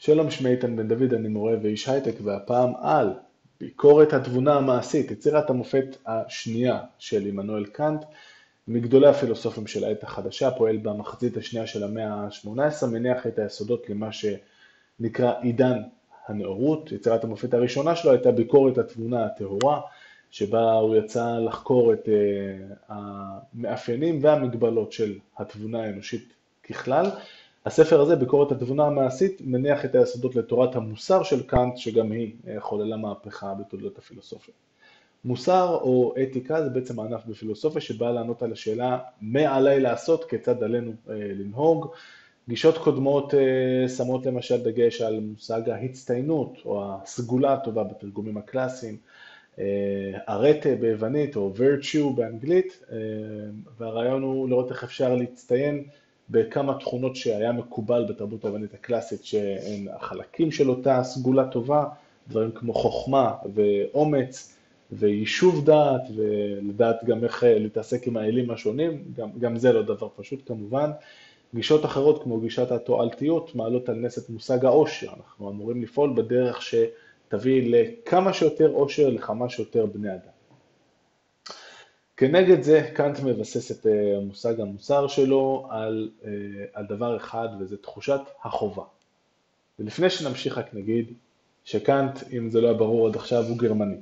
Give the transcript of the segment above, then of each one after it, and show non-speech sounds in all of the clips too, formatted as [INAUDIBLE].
שלום שמי איתן בן דוד, אני מורה ואיש הייטק, והפעם על ביקורת התבונה המעשית, יצירת המופת השנייה של עמנואל קאנט, מגדולי הפילוסופים של העת החדשה, פועל במחצית השנייה של המאה ה-18, מניח את היסודות למה שנקרא עידן הנאורות. יצירת המופת הראשונה שלו הייתה ביקורת התבונה הטהורה, שבה הוא יצא לחקור את uh, המאפיינים והמגבלות של התבונה האנושית ככלל. הספר הזה, ביקורת התבונה המעשית, מניח את היסודות לתורת המוסר של קאנט, שגם היא אה, חוללה מהפכה בתולדות הפילוסופיה. מוסר או אתיקה זה בעצם הענף בפילוסופיה שבא לענות על השאלה מה עליי לעשות, כיצד עלינו אה, לנהוג. גישות קודמות אה, שמות למשל דגש על מושג ההצטיינות או הסגולה הטובה בתרגומים הקלאסיים, ארטה ביוונית או virtue באנגלית, והרעיון הוא לראות איך אפשר להצטיין בכמה תכונות שהיה מקובל בתרבות היוונית הקלאסית, שהן החלקים של אותה סגולה טובה, דברים כמו חוכמה ואומץ ויישוב דעת, ולדעת גם איך להתעסק עם האלים השונים, גם, גם זה לא דבר פשוט כמובן. גישות אחרות כמו גישת התועלתיות מעלות על נס את מושג העושר, אנחנו אמורים לפעול בדרך שתביא לכמה שיותר עושר לכמה שיותר בני אדם. כנגד זה קאנט מבסס את אה, מושג המוסר שלו על, אה, על דבר אחד וזה תחושת החובה. ולפני שנמשיך רק נגיד שקאנט, אם זה לא היה ברור עד עכשיו, הוא גרמני.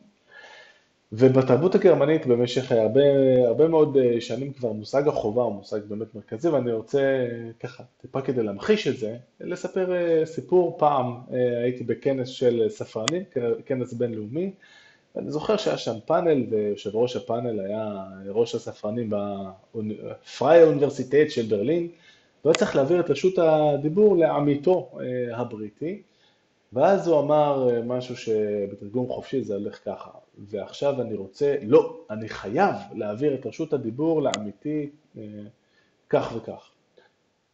ובתרבות הגרמנית במשך הרבה, הרבה מאוד אה, שנים כבר מושג החובה הוא מושג באמת מרכזי ואני רוצה ככה טיפה כדי להמחיש את זה, לספר סיפור פעם הייתי בכנס של ספרנים, כנס בינלאומי ואני זוכר שהיה שם פאנל, ויושב ראש הפאנל היה ראש הספרנים בפריי האוניברסיטט של ברלין, והוא צריך להעביר את רשות הדיבור לעמיתו אה, הבריטי, ואז הוא אמר אה, משהו שבתרגום חופשי זה הולך ככה, ועכשיו אני רוצה, לא, אני חייב להעביר את רשות הדיבור לעמיתי אה, כך וכך.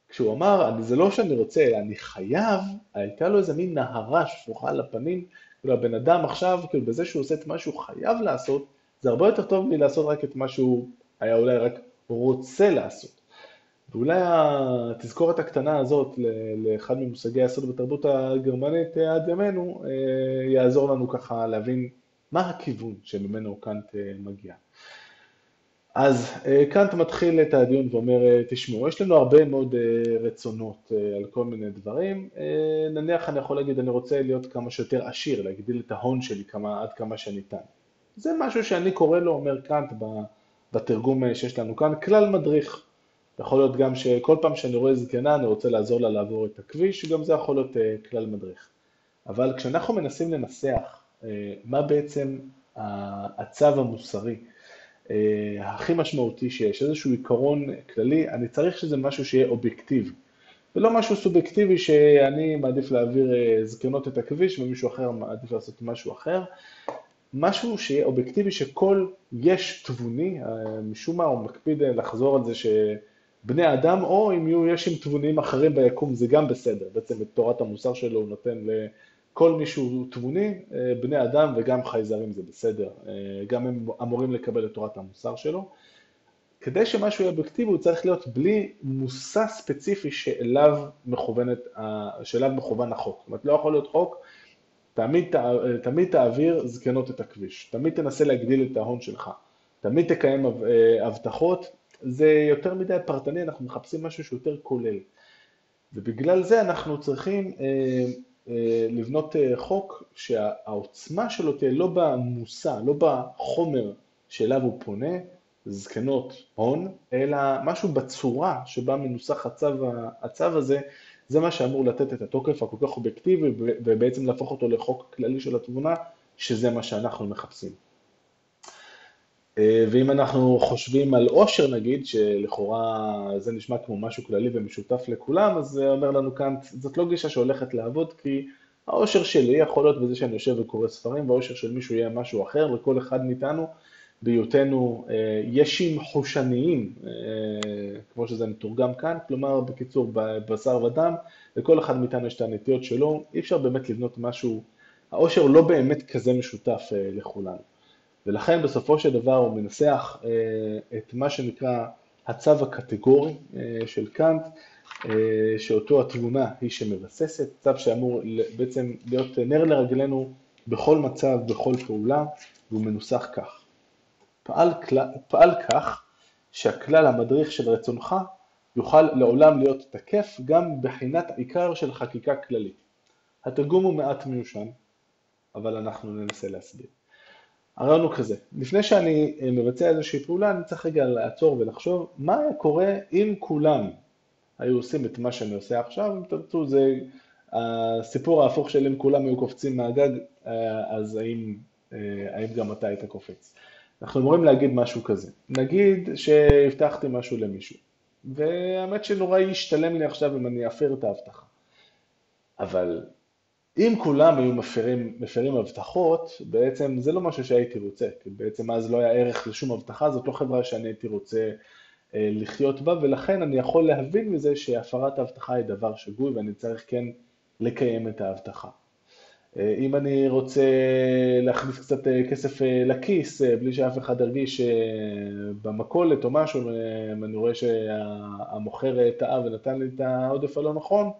כשהוא אמר, זה לא שאני רוצה, אלא אני חייב, הייתה לו איזה מין נהרה שפוכה על הפנים, כאילו הבן אדם עכשיו, כאילו בזה שהוא עושה את מה שהוא חייב לעשות, זה הרבה יותר טוב מלעשות רק את מה שהוא היה אולי רק רוצה לעשות. ואולי התזכורת הקטנה הזאת לאחד ממושגי היסוד בתרבות הגרמנית עד ימינו, אה, יעזור לנו ככה להבין מה הכיוון שממנו קאנט אה, מגיע. אז אה, קאנט מתחיל את הדיון ואומר, אה, תשמעו, יש לנו הרבה מאוד אה, רצונות על כל מיני דברים, נניח אני יכול להגיד, אני רוצה להיות כמה שיותר עשיר, להגדיל את ההון שלי כמה, עד כמה שניתן. זה משהו שאני קורא לו, אומר קאנט בתרגום שיש לנו כאן, כלל מדריך. יכול להיות גם שכל פעם שאני רואה זקנה אני רוצה לעזור לה לעבור את הכביש, גם זה יכול להיות כלל מדריך. אבל כשאנחנו מנסים לנסח מה בעצם הצו המוסרי, אה, הכי משמעותי שיש, איזשהו עיקרון כללי, אני צריך שזה משהו שיהיה אובייקטיבי. ולא משהו סובייקטיבי שאני מעדיף להעביר אה, זקנות את הכביש ומישהו אחר מעדיף לעשות משהו אחר. משהו שיהיה אובייקטיבי שכל יש תבוני, אה, משום מה הוא מקפיד לחזור על זה שבני אדם, או אם יהיו ישים תבוניים אחרים ביקום זה גם בסדר, בעצם את תורת המוסר שלו הוא נותן כל מי שהוא תבוני, אה, בני אדם וגם חייזרים זה בסדר, אה, גם הם אמורים לקבל את תורת המוסר שלו. כדי שמשהו יהיה אובייקטיבי הוא צריך להיות בלי מושא ספציפי שאליו, מכוונת, שאליו מכוון החוק. זאת אומרת, לא יכול להיות חוק, תמיד, תמיד תעביר זקנות את הכביש, תמיד תנסה להגדיל את ההון שלך, תמיד תקיים אה, הבטחות, זה יותר מדי פרטני, אנחנו מחפשים משהו שיותר כולל. ובגלל זה אנחנו צריכים לבנות אה, חוק שהעוצמה שלו תהיה לא במושא, לא בחומר שאליו הוא פונה, זקנות הון, אלא משהו בצורה שבה מנוסח הצו, הצו הזה, זה מה שאמור לתת את התוקף הכל כך אובייקטיבי ובעצם להפוך אותו לחוק כללי של התמונה, שזה מה שאנחנו מחפשים. אה, ואם אנחנו חושבים על עושר נגיד, שלכאורה זה נשמע כמו משהו כללי ומשותף לכולם, אז זה אומר לנו כאן, זאת לא גישה שהולכת לעבוד, כי העושר שלי יכול להיות בזה שאני יושב וקורא ספרים, והעושר של מישהו יהיה משהו אחר, לכל אחד מאיתנו, בהיותנו אה, ישים חושניים, אה, כמו שזה מתורגם כאן, כלומר בקיצור בשר ודם, לכל אחד מאיתנו יש את הנטיות שלו, אי אפשר באמת לבנות משהו, העושר לא באמת כזה משותף לכולנו. ולכן בסופו של דבר הוא מנסח אה, את מה שנקרא הצו הקטגורי אה, של קאנט, שאותו התבונה היא שמבססת, צו שאמור בעצם להיות נר לרגלינו בכל מצב, בכל פעולה, והוא מנוסח כך. פעל, פעל כך שהכלל המדריך של רצונך יוכל לעולם להיות תקף גם בחינת עיקר של חקיקה כללית. התרגום הוא מעט מיושן, אבל אנחנו ננסה להסביר. הרעיון הוא כזה, לפני שאני מבצע איזושהי פעולה, אני צריך רגע לעצור ולחשוב מה היה קורה אם כולם היו עושים את מה שאני עושה עכשיו, אם תרצו, זה הסיפור ההפוך של אם כולם היו קופצים מהגג, אז האם, האם גם אתה היית קופץ. אנחנו אמורים להגיד משהו כזה, נגיד שהבטחתי משהו למישהו, והאמת שנורא ישתלם לי עכשיו אם אני אפר את ההבטחה. אבל אם כולם היו מפרים, מפרים הבטחות, בעצם זה לא משהו שהייתי רוצה, כי בעצם אז לא היה ערך לשום הבטחה, זאת לא חברה שאני הייתי רוצה אה, לחיות בה, ולכן אני יכול להבין מזה שהפרת ההבטחה היא דבר שגוי ואני צריך כן לקיים את ההבטחה. אה, אם אני רוצה להכניס קצת אה, כסף לכיס בלי שאף אחד ירגיש במכולת או משהו, אם אני רואה שהמוכר טעה ונתן לי את העודף הלא נכון,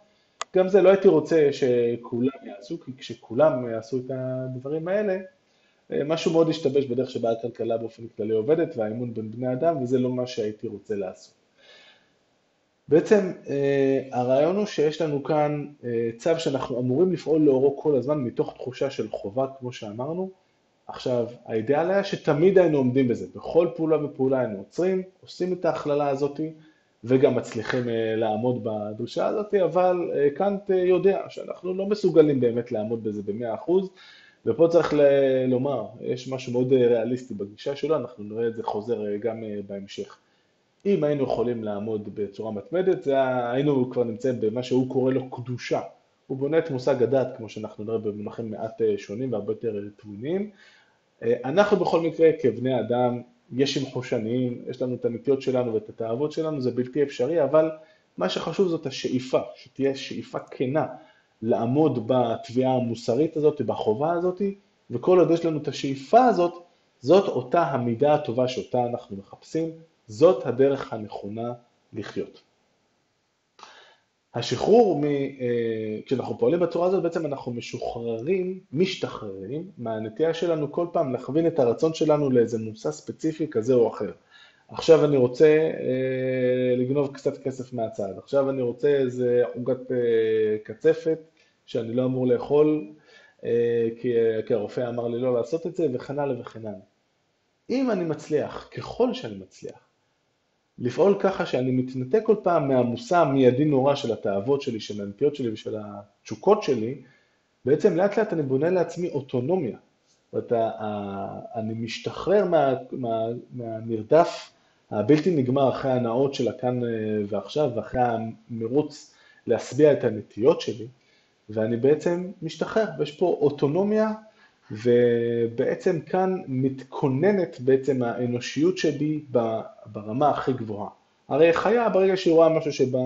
גם זה לא הייתי רוצה שכולם יעשו, כי כשכולם יעשו את הדברים האלה, משהו מאוד ישתבש בדרך שבה הכלכלה באופן כללי עובדת והאמון בין בני אדם, וזה לא מה שהייתי רוצה לעשות. בעצם אה, הרעיון הוא שיש לנו כאן אה, צו שאנחנו אמורים לפעול לאורו כל הזמן מתוך תחושה של חובה, כמו שאמרנו. עכשיו, האידאל היה שתמיד היינו עומדים בזה, בכל פעולה ופעולה היינו עוצרים, עושים את ההכללה הזאת וגם מצליחים אה, לעמוד בדרישה הזאת, אבל קאנט יודע שאנחנו לא מסוגלים באמת לעמוד בזה ב-100%, ופה צריך לומר, יש משהו מאוד ריאליסטי בגישה שלו, אנחנו נראה את זה חוזר גם בהמשך. אם היינו יכולים לעמוד בצורה מתמדת, זה היינו כבר נמצאים במה שהוא קורא לו קדושה. הוא בונה את מושג הדת, כמו שאנחנו נראה במונחים מעט אה, שונים והרבה יותר. אה, אנחנו בכל מקרה כבני אדם, יש עם חושניים, יש לנו את הנטיות שלנו ואת התאוות שלנו, זה בלתי אפשרי, אבל מה שחשוב זאת השאיפה, שתהיה שאיפה כנה לעמוד בתביעה המוסרית הזאת, בחובה הזאת, וכל עוד יש לנו את השאיפה הזאת, זאת אותה המידה הטובה שאותה אנחנו מחפשים, זאת הדרך הנכונה לחיות. השחרור, מ, אה, כשאנחנו פועלים בצורה הזאת, בעצם אנחנו משוחררים, משתחררים, מהנטייה שלנו כל פעם להכווין את הרצון שלנו לאיזה מושא ספציפי כזה או אחר. עכשיו אני רוצה אה, לגנוב קצת כסף מהצד, עכשיו אני רוצה איזה עוגת אה, קצפת שאני לא אמור לאכול, אה, כי, כי הרופא אמר לי לא לעשות את זה, וכן הלאה וכן הלאה. אם אני מצליח, ככל שאני מצליח, לפעול ככה שאני מתנתק כל פעם מהמושא המיידי נורא של התאוות שלי, של הנטיות שלי ושל התשוקות שלי, בעצם לאט לאט אני בונה לעצמי אוטונומיה. זאת אומרת, אני משתחרר מה, מה, מהמרדף הבלתי נגמר אחרי ההנאות של הכאן אה, ועכשיו, ואחרי המרוץ להשביע את הנטיות שלי, ואני בעצם משתחרר, ויש פה אוטונומיה ובעצם כאן מתכוננת בעצם האנושיות שבי ברמה הכי גבוהה. הרי חיה ברגע שהיא רואה משהו שבא,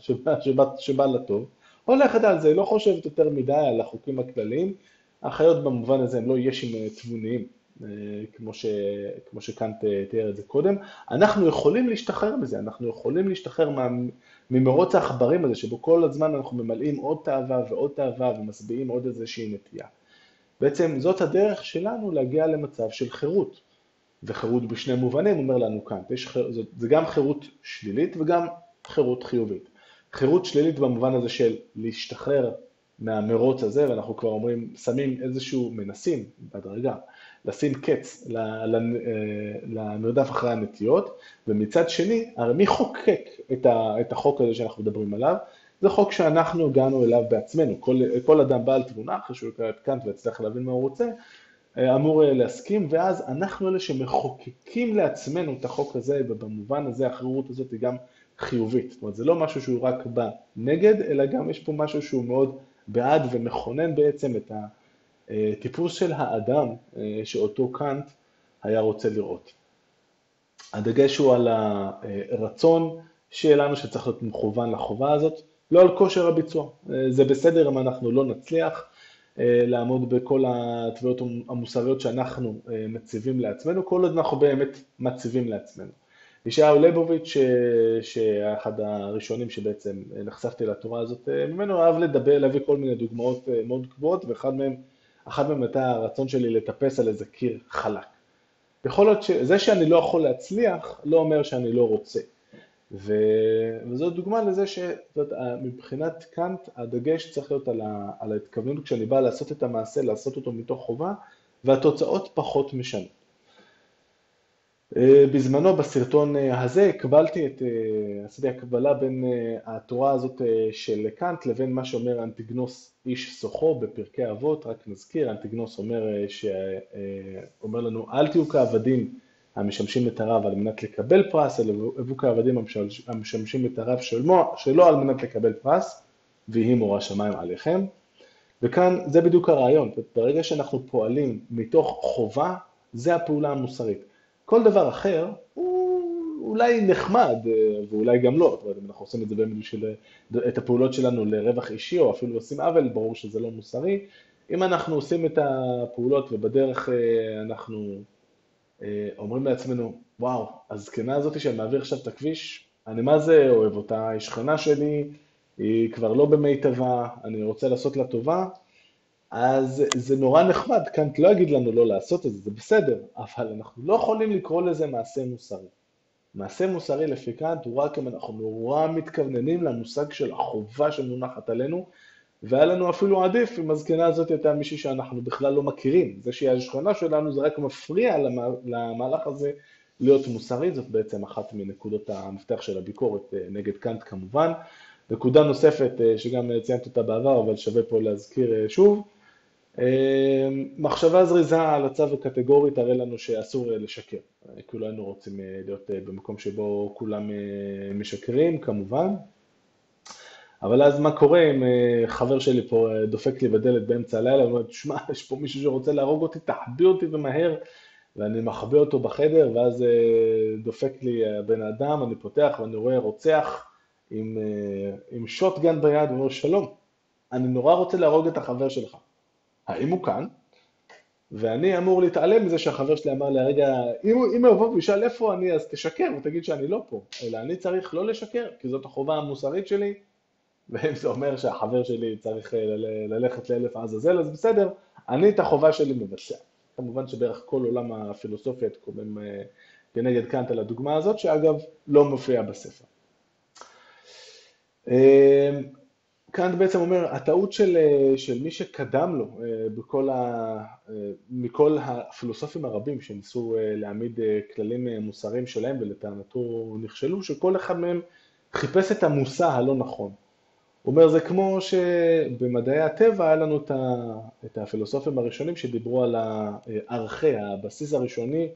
שבא, שבא, שבא לטוב, הולכת על זה, לא חושבת יותר מדי על החוקים הכלליים. החיות במובן הזה הן לא ישים תבוניים, אה, כמו, ש, כמו שקאנט תיאר את זה קודם. אנחנו יכולים להשתחרר מזה, אנחנו יכולים להשתחרר מה, ממרוץ העכברים הזה, שבו כל הזמן אנחנו ממלאים עוד תאווה ועוד תאווה ומשביעים עוד איזושהי נטייה. בעצם זאת הדרך שלנו להגיע למצב של חירות. וחירות בשני מובנים, אומר לנו כאן, יש, זה גם חירות שלילית וגם חירות חיובית. חירות שלילית במובן הזה של להשתחרר מהמרוץ הזה, ואנחנו כבר אומרים, שמים איזשהו, מנסים בהדרגה, לשים קץ למרדף אחרי הנטיות, ומצד שני, הרי מי חוקק את החוק הזה שאנחנו מדברים עליו? זה חוק שאנחנו הגענו אליו בעצמנו, כל, כל אדם בעל תבונה, אחרי שהוא יקרא את קאנט ויצליח להבין מה הוא רוצה, אה, אמור אה, להסכים, ואז אנחנו אלה שמחוקקים לעצמנו את החוק הזה, ובמובן הזה החירות הזאת היא גם חיובית. זאת אומרת, זה לא משהו שהוא רק בא נגד, אלא גם יש פה משהו שהוא מאוד בעד ומכונן בעצם את הטיפוס של האדם אה, שאותו קאנט היה רוצה לראות. הדגש הוא על הרצון שלנו שצריך להיות מכוון לחובה הזאת, לא על כושר הביצוע. אה, זה בסדר אם אנחנו לא נצליח אה, לעמוד בכל התביעות המוסריות שאנחנו אה, מציבים לעצמנו, כל עוד אנחנו באמת מציבים לעצמנו. ישעיהו ליבוביץ', שהיה אחד הראשונים שבעצם נחשפתי לתורה הזאת ממנו, אהב לדבר, להביא כל מיני דוגמאות מאוד קבועות, ואחד מהם, אחד מהם הייתה הרצון שלי לטפס על איזה קיר חלק. יכול להיות שזה שאני לא יכול להצליח, לא אומר שאני לא רוצה. ו... וזו דוגמה לזה שמבחינת קאנט הדגש צריך להיות על, ה... על ההתכוונות כשאני בא לעשות את המעשה, לעשות אותו מתוך חובה, והתוצאות פחות משנות. אה, בזמנו בסרטון אה, הזה הקבלתי את, אה, עשיתי הקבלה בין התורה הזאת של קאנט לבין מה שאומר אנטיגנוס איש סוחו בפרקי אבות, רק נזכיר, אנטיגנוס אומר, שאומר לנו אל תהיו כעבדים המשמשים את הרב על מנת לקבל פרס, אלא הבו כעבדים המשמשים את הרב שלו, שלו על מנת לקבל פרס, ויהי מורא שמיים עליכם. וכאן זה בדיוק הרעיון, ברגע שאנחנו פועלים מתוך חובה, זה הפעולה המוסרית. כל דבר אחר הוא אולי נחמד, ואולי גם לא, זאת אומרת, אם אנחנו עושים את זה בשביל את הפעולות שלנו לרווח אישי, או אפילו עושים עוול, ברור שזה לא מוסרי. אם אנחנו עושים את הפעולות ובדרך אה, אנחנו אה, אומרים לעצמנו, וואו, הזקנה הזאת שאני מעביר עכשיו את הכביש, אני מה זה אוהב אותה, היא שכנה שלי, היא כבר לא במיטבה, אני רוצה לעשות לה טובה, אז זה נורא נחמד, קאנט לא יגיד לנו לא לעשות את זה, זה בסדר, אבל אנחנו לא יכולים לקרוא לזה מעשה מוסרי. מעשה מוסרי לפי קאנט הוא רק אם אנחנו נורא מתכווננים למושג של החובה שמונחת עלינו, והיה לנו אפילו עדיף אם הזקנה הזאת הייתה מישהי שאנחנו בכלל לא מכירים. זה שהיא השכונה שלנו זה רק מפריע למהלך הזה להיות מוסרי, זאת בעצם אחת מנקודות המפתח של הביקורת אה, נגד קאנט כמובן. נקודה נוספת אה, שגם ציינתי אותה בעבר, אבל שווה פה להזכיר אה, שוב, מחשבה זריזה על הצו הקטגורי תראה לנו שאסור לשקר. כולנו רוצים להיות במקום שבו כולם משקרים, כמובן, אבל אז מה קורה אם אה, חבר שלי פה אה, דופק לי בדלת באמצע הלילה, ואומר, תשמע, [LAUGHS] יש פה מישהו שרוצה להרוג אותי, תחביא אותי ומהר, ואני מחביא אותו בחדר, ואז אה, דופק לי הבן אדם, אני פותח ואני רואה רוצח עם, עם שוטגן ביד, ואומר, שלום, אני נורא רוצה להרוג את החבר שלך. האם הוא כאן? ואני אמור להתעלם מזה שהחבר שלי אמר לי, רגע, אם הוא יבוא וישאל איפה אני, אז תשקר ותגיד שאני לא פה. אלא אני צריך לא לשקר, כי זאת החובה המוסרית שלי, ואם זה אומר שהחבר שלי צריך אה, ללכת לאלף עזאזל, אז בסדר, אני את החובה שלי מבצע. כמובן שבערך כל עולם הפילוסופיה התקומם אה, כנגד קאנט על הדוגמה הזאת, שאגב לא מופיעה בספר. אה, קאנט בעצם אומר, הטעות של, של מי שקדם לו בכל ה, מכל הפילוסופים הרבים שניסו להעמיד כללים מוסריים שלהם ולטענתו נכשלו, שכל אחד מהם חיפש את המושא הלא נכון. הוא אומר, זה כמו שבמדעי הטבע היה לנו את הפילוסופים הראשונים שדיברו על הערכי, הבסיס הראשוני,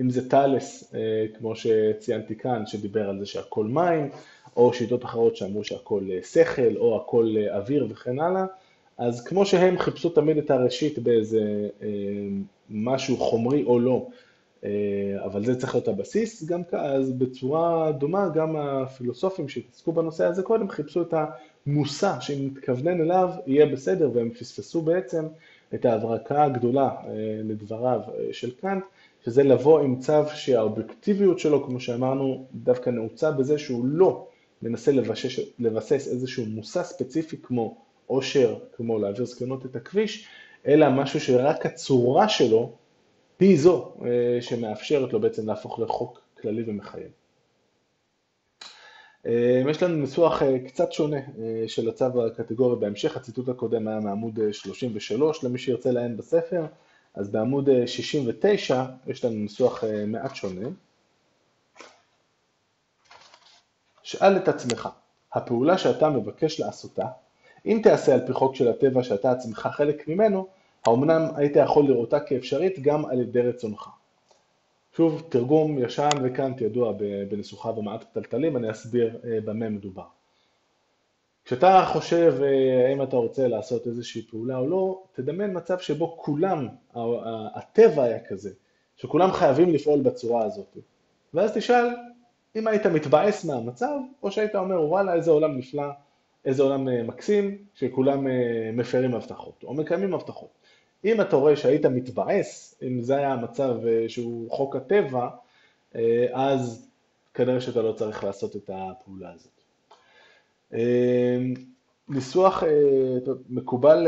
אם זה טאלס, אה, כמו שציינתי כאן, שדיבר על זה שהכל מים, או שיטות אחרות שאמרו שהכל אה, שכל, או הכל אה, אוויר וכן הלאה, אז כמו שהם חיפשו תמיד את הראשית באיזה משהו חומרי או לא, אבל זה צריך להיות הבסיס, גם אז בצורה דומה גם הפילוסופים שהתעסקו בנושא הזה קודם חיפשו את מושא שאם נתכוונן אליו יהיה בסדר והם פספסו בעצם את ההברקה הגדולה אה, לדבריו אה, של קאנט, שזה לבוא עם צו שהאובייקטיביות שלו, כמו שאמרנו, דווקא נעוצה בזה שהוא לא מנסה לבשש, לבסס איזשהו מושא ספציפי כמו עושר, כמו להעביר זקנות את הכביש, אלא משהו שרק הצורה שלו היא זו אה, שמאפשרת לו בעצם להפוך לחוק כללי ומחייב. אה, יש לנו ניסוח אה, קצת שונה אה, של הצו הקטגורי בהמשך, הציטוט הקודם היה מעמוד 33, למי שירצה לעיין בספר, אז בעמוד 69 יש לנו ניסוח מעט שונה. שאל את עצמך, הפעולה שאתה מבקש לעשותה, אם תעשה על פי חוק של הטבע שאתה עצמך חלק ממנו, האמנם היית יכול לראותה כאפשרית גם על ידי רצונך. שוב, תרגום ישן וקאנט ידוע בניסוחיו המעט פתלתלים, אני אסביר אה, במה מדובר. כשאתה חושב אה, האם אתה רוצה לעשות איזושהי פעולה או לא, תדמיין מצב שבו כולם, הטבע היה כזה, שכולם חייבים לפעול בצורה הזאת. ואז תשאל אם היית מתבאס מהמצב, או שהיית אומר וואלה איזה עולם נפלא, איזה עולם אה, מקסים, שכולם מפרים הבטחות, או מקיימים הבטחות. אם אתה רואה שהיית מתבאס, אם זה היה המצב אה, שהוא חוק הטבע, אה, אז כנראה שאתה לא צריך לעשות את הפעולה הזאת. אה, ניסוח מקובל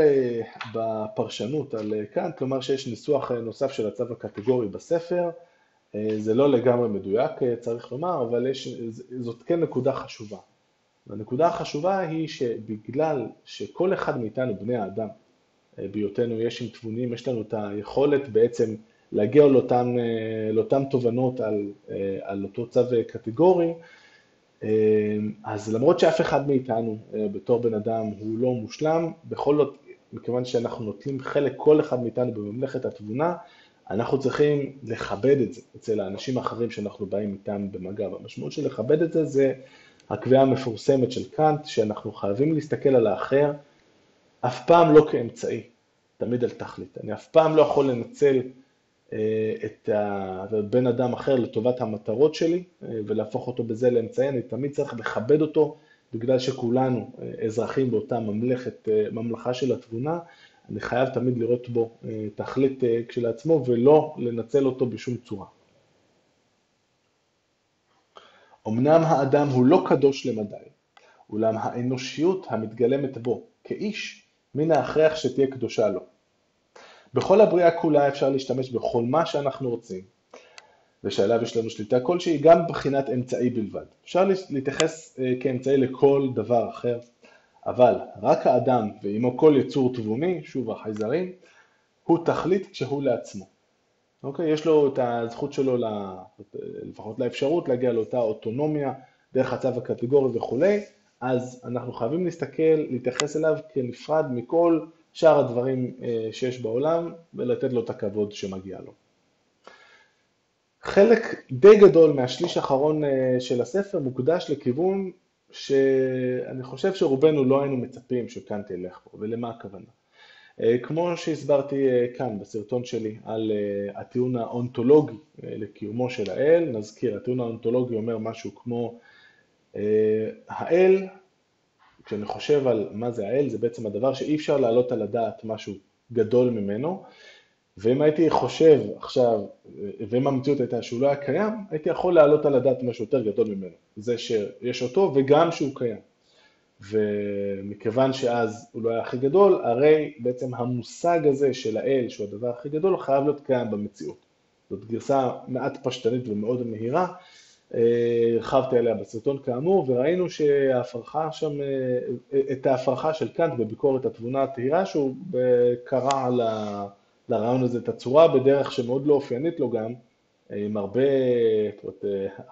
בפרשנות על קאנט, כלומר שיש ניסוח נוסף של הצו הקטגורי בספר, זה לא לגמרי מדויק צריך לומר, אבל יש, זאת כן נקודה חשובה. והנקודה החשובה היא שבגלל שכל אחד מאיתנו, בני האדם, בהיותנו יש עם תבונים, יש לנו את היכולת בעצם להגיע לאותן, לאותן תובנות על, על אותו צו קטגורי, אז למרות שאף אחד מאיתנו בתור בן אדם הוא לא מושלם, בכל זאת, מכיוון שאנחנו נוטלים חלק, כל אחד מאיתנו בממלכת התבונה, אנחנו צריכים לכבד את זה אצל האנשים האחרים שאנחנו באים איתם במגע. והמשמעות של לכבד את זה זה הקביעה המפורסמת של קאנט, שאנחנו חייבים להסתכל על האחר אף פעם לא כאמצעי, תמיד על תכלית. אני אף פעם לא יכול לנצל אה, את בן אדם אחר לטובת המטרות שלי אה, ולהפוך אותו בזה לאמצעי, אני תמיד צריך לכבד אותו בגלל שכולנו אה, אזרחים באותה ממלכת, ממלכה של התבונה, אני חייב תמיד לראות בו תכלית כשלעצמו ולא לנצל אותו בשום צורה. אמנם האדם הוא לא קדוש למדי, אולם האנושיות המתגלמת בו כאיש, מן ההכרח שתהיה קדושה לו. בכל הבריאה כולה אפשר להשתמש בכל מה שאנחנו רוצים, ושעליו יש לנו שליטה כלשהי, גם מבחינת אמצעי בלבד. אפשר להתייחס אה, כאמצעי לכל דבר אחר, אבל רק האדם ועמו כל יצור תבוני, שוב החייזרים, הוא תכלית כשהוא לעצמו. אוקיי? יש לו את הזכות שלו, לפחות לאפשרות להגיע לאותה אוטונומיה דרך הצו הקטגורי וכולי, אז אנחנו חייבים להסתכל, להתייחס אליו כנפרד מכל שאר הדברים אה, שיש בעולם ולתת לו את הכבוד שמגיע לו. חלק די גדול מהשליש האחרון אה, של הספר מוקדש לכיוון שאני חושב שרובנו לא היינו מצפים שכאן תלך פה, ולמה הכוונה? אה, כמו שהסברתי כאן בסרטון שלי על הטיעון האונתולוגי לקיומו של האל, נזכיר, הטיעון האונתולוגי אומר משהו כמו האל כשאני חושב על מה זה האל, זה בעצם הדבר שאי אפשר להעלות על הדעת משהו גדול ממנו, ואם הייתי חושב עכשיו, ואם המציאות הייתה שהוא לא היה קיים, הייתי יכול להעלות על הדעת משהו יותר גדול ממנו. זה שיש אותו וגם שהוא קיים. ומכיוון שאז הוא לא היה הכי גדול, הרי בעצם המושג הזה של האל, שהוא הדבר הכי גדול, חייב להיות קיים במציאות. זאת גרסה מעט פשטנית ומאוד מהירה, הרחבתי עליה בסרטון כאמור, וראינו שההפרחה שם, את ההפרחה של קאנט בביקורת התבונה התהירה, שהוא קרא לרעיון הזה את הצורה בדרך שמאוד לא אופיינית לו גם, עם הרבה, אומרת,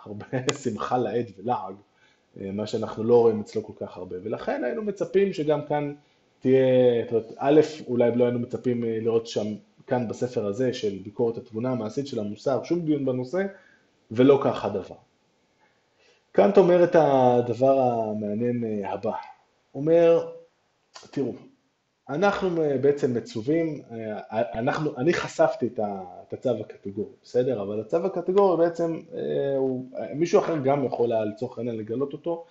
הרבה [LAUGHS] שמחה לעד ולעג, מה שאנחנו לא רואים אצלו כל כך הרבה, ולכן היינו מצפים שגם כאן תהיה, אומרת, א', אולי לא היינו מצפים לראות שם, כאן בספר הזה של ביקורת התבונה המעשית של המוסר, שום דיון בנושא, ולא כך הדבר. קאנט אומר את הדבר המעניין אה, הבא. אומר, תראו, אנחנו אה, בעצם מצווים, אה, אנחנו, אני חשפתי את הצו הקטגורי, בסדר? אבל הצו הקטגורי בעצם, הוא, מישהו אחר גם יכול היה לצורך העניין לגלות אותו,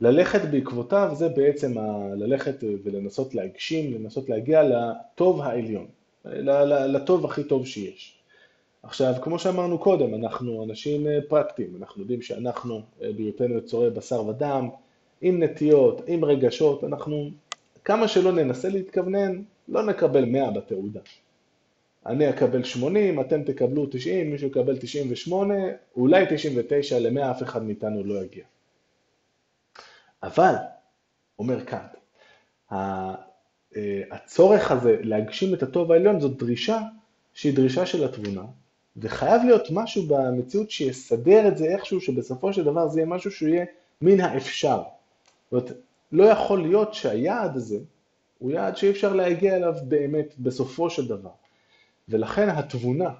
ללכת בעקבותיו זה בעצם ה, ללכת ולנסות להגשים, לנסות להגיע לטוב העליון, לטוב הכי טוב שיש. עכשיו, כמו שאמרנו קודם, אנחנו אנשים אה, פרקטיים, אנחנו יודעים שאנחנו, אה, בהיותנו יצורי בשר ודם, עם נטיות, עם רגשות, אנחנו, כמה שלא ננסה להתכוונן, לא נקבל 100 בתעודה. אני אקבל 80, אתם תקבלו 90, מישהו יקבל 98, אולי 99, ל-100 אף אחד מאיתנו לא יגיע. אבל, אומר קאנט, אה, הצורך הזה להגשים את הטוב העליון זאת דרישה שהיא דרישה של התבונה, וחייב להיות משהו במציאות שיסדר את זה איכשהו, שבסופו של דבר זה יהיה משהו שהוא יהיה מן האפשר. זאת אומרת, לא יכול להיות שהיעד הזה הוא יעד שאי אפשר להגיע אליו באמת בסופו של דבר. ולכן התבונה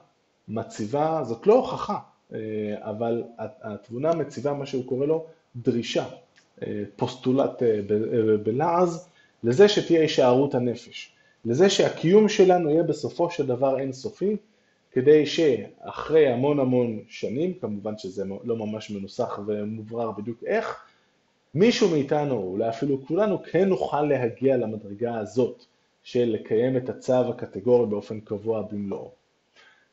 מציבה, זאת לא הוכחה, אה, אבל התבונה מציבה מה שהוא קורא לו דרישה, אה, פוסטולט אה, בלעז, לזה שתהיה הישארות הנפש, לזה שהקיום שלנו יהיה בסופו של דבר אינסופי, כדי שאחרי המון המון שנים, כמובן שזה לא ממש מנוסח ומוברר בדיוק איך, מישהו מאיתנו, אולי אפילו כולנו, כן נוכל להגיע למדרגה הזאת של לקיים את הצו הקטגורי באופן קבוע במלואו.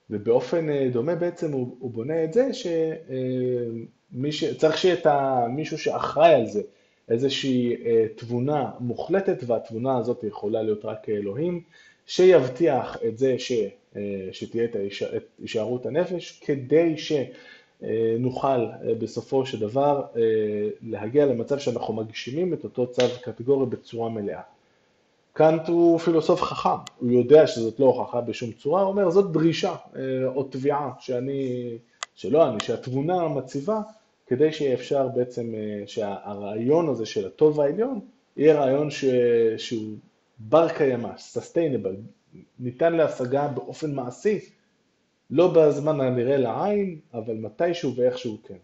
ובאופן אה, דומה בעצם הוא, הוא בונה את זה ש... צריך שיהיה את מישהו שאחראי על זה, איזושהי אה, תבונה מוחלטת, והתבונה הזאת יכולה להיות רק אלוהים, שיבטיח את זה ש... אה, שתהיה את הישארות הנפש, כדי שנוכל אה, בסופו של דבר אה, להגיע למצב שאנחנו מגשימים את אותו צו קטגורי בצורה מלאה. קאנט הוא פילוסוף חכם, הוא יודע שזאת לא הוכחה בשום צורה, הוא אומר זאת דרישה או תביעה שאני, שלא אני, שהתבונה מציבה כדי שיהיה אפשר בעצם, שהרעיון הזה של הטוב העליון יהיה רעיון ש... שהוא בר קיימא, sustainable, ניתן להשגה באופן מעשי, לא בזמן הנראה לעין, אבל מתישהו ואיכשהו כן.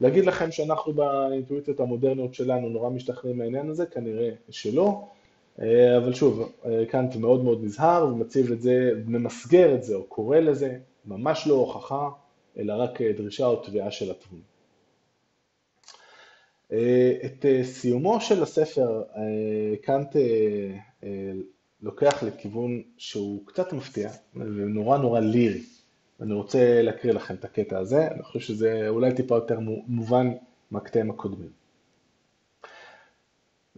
להגיד לכם שאנחנו באינטואיציות המודרניות שלנו נורא משתכנעים מהעניין הזה, כנראה שלא, אה, אבל שוב, אה, קאנט מאוד מאוד נזהר ומציב את זה, ממסגר את זה או קורא לזה, ממש לא הוכחה, אלא רק דרישה או תביעה של התבונה. אה, את סיומו של הספר קאנט לוקח לכיוון שהוא קצת מפתיע ונורא נורא לירי. אני רוצה להקריא לכם את הקטע הזה, אני חושב שזה אולי טיפה יותר מובן מהקטעים הקודמים.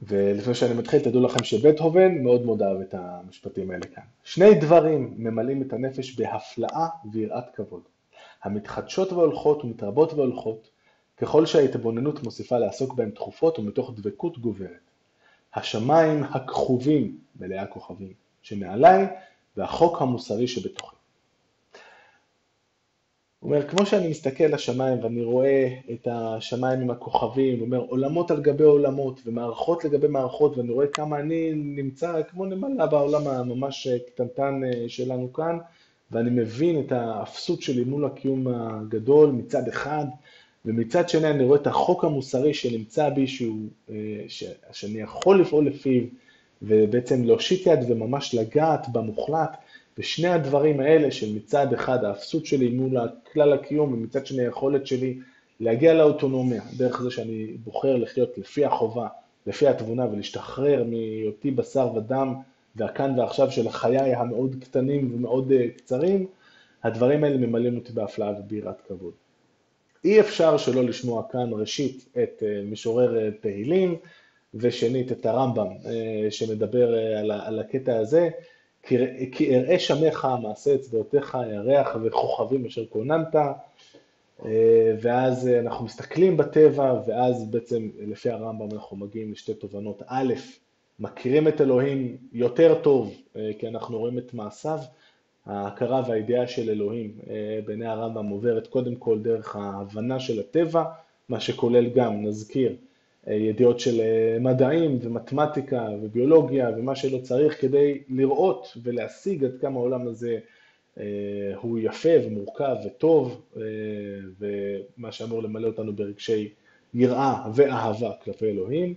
ולפני שאני מתחיל, תדעו לכם שבטהובן מאוד מאוד אהב את המשפטים האלה כאן. שני דברים ממלאים את הנפש בהפלאה ויראת כבוד, המתחדשות והולכות ומתרבות והולכות, ככל שההתבוננות מוסיפה לעסוק בהם תכופות ומתוך דבקות גוברת. השמיים הכחובים, מלאי הכוכבים, שמעליי, והחוק המוסרי שבתוכי. הוא אומר, כמו שאני מסתכל לשמיים ואני רואה את השמיים עם הכוכבים, הוא אומר, עולמות על גבי עולמות ומערכות לגבי מערכות, ואני רואה כמה אני נמצא כמו נמלה בעולם הממש קטנטן אה, שלנו כאן, ואני מבין את האפסות שלי מול הקיום הגדול מצד אחד, ומצד שני אני רואה את החוק המוסרי שנמצא בי, שהוא, אה, ש, שאני יכול לפעול לפיו, ובעצם להושיט יד וממש לגעת במוחלט, ושני הדברים האלה של מצד אחד האפסות שלי מול כלל הקיום, ומצד שני היכולת שלי להגיע לאוטונומיה, דרך זה שאני בוחר לחיות לפי החובה, לפי התבונה, ולהשתחרר מהיותי בשר ודם, והכאן ועכשיו של חיי המאוד קטנים ומאוד אה, קצרים, הדברים האלה ממלאים אותי בהפלאה וביראת כבוד. אי אפשר שלא לשמוע כאן ראשית את אה, משורר אה, תהילים ושנית את הרמב"ם אה, שמדבר על הקטע הזה, כי אראה שמך מעשה אצבעותיך ירח וכוכבים אשר כוננת. ואז אנחנו מסתכלים בטבע ואז בעצם לפי הרמב"ם אנחנו מגיעים לשתי תובנות. א', מכירים את אלוהים יותר טוב כי אנחנו רואים את מעשיו ההכרה והידיעה של אלוהים אה, בעיני הרמב"ם עוברת קודם כל דרך ההבנה של הטבע, מה שכולל גם, נזכיר, אה, ידיעות של אה, מדעים ומתמטיקה וביולוגיה ומה שלא צריך כדי לראות ולהשיג עד כמה העולם הזה הוא יפה ומורכב וטוב ומה שאמור למלא אותנו ברגשי יראה ואהבה כלפי אלוהים.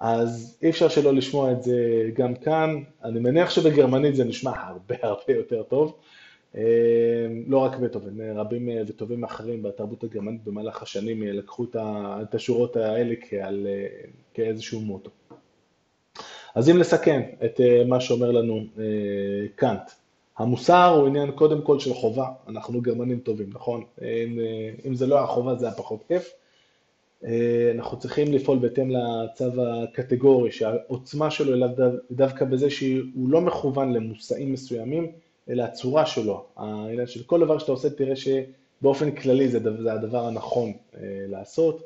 אז אי אפשר שלא לשמוע את זה גם כאן. אני מניח שבגרמנית זה נשמע הרבה הרבה יותר טוב. אה, לא רק בטהובן, רבים אה, וטובים אחרים בתרבות הגרמנית במהלך השנים אה, לקחו את השורות האלה כעל, כאיזשהו מוטו. אז אם נסכם את מה שאומר לנו קאנט, המוסר הוא עניין קודם כל של חובה, אנחנו גרמנים טובים, נכון? אם, אם זה לא היה חובה זה היה פחות כיף. אה, אנחנו צריכים לפעול בהתאם לצו הקטגורי, שהעוצמה שלו היא דווקא בזה שהוא לא מכוון למושאים מסוימים, אלא הצורה שלו. העניין של כל דבר שאתה עושה, תראה שבאופן כללי זה, זה הדבר הנכון אה, לעשות.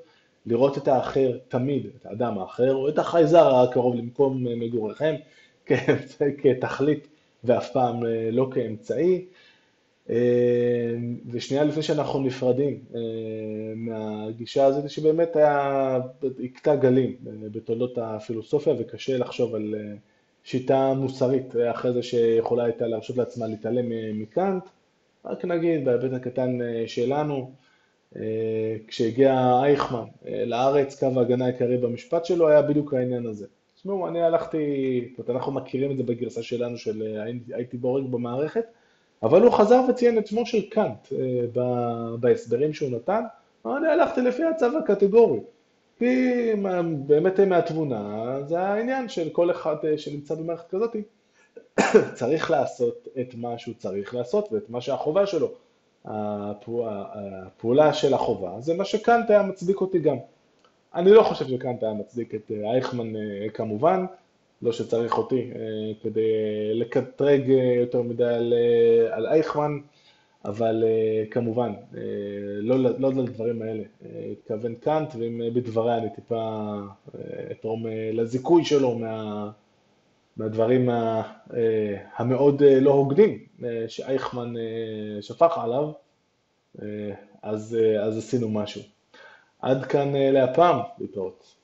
לראות את האחר תמיד, את האדם האחר, או את החייזר הקרוב למקום מגוריכם, [LAUGHS] כתכלית ואף פעם אה, לא כאמצעי. אה, ושנייה לפני שאנחנו נפרדים אה, מהגישה הזאת, שבאמת היה, הכתה גלים אה, בתולדות הפילוסופיה, וקשה לחשוב על שיטה מוסרית אחרי זה שיכולה הייתה להרשות לעצמה להתעלם מקאנט. רק נגיד, בהיבט הקטן שלנו, כשהגיע אייכמן לארץ, קו ההגנה העיקרי במשפט שלו היה בדיוק העניין הזה. תשמעו, אני הלכתי, זאת אומרת, אנחנו מכירים את זה בגרסה שלנו של הייתי בורג במערכת, אבל הוא חזר וציין את שמו של קאנט אה, בהסברים שהוא נתן, אני הלכתי לפי הצו הקטגורי. כי באמת מהתבונה זה העניין של כל אחד אה, שנמצא במערכת כזאת, [COUGHS] צריך לעשות את מה שהוא צריך לעשות ואת מה שהחובה שלו. הפעולה של החובה, זה מה שקאנט היה מצדיק אותי גם. אני לא חושב שקאנט היה מצדיק את אייכמן כמובן, לא שצריך אותי כדי לקטרג יותר מדי על, על אייכמן, אבל כמובן, לא, לא לדברים האלה. התכוון קאנט, ואם בדבריי אני טיפה אתרום לזיכוי שלו מה... מהדברים המאוד לא הוגנים שאייכמן שפך עליו, אז, אז עשינו משהו. עד כאן להפעם, להתראות.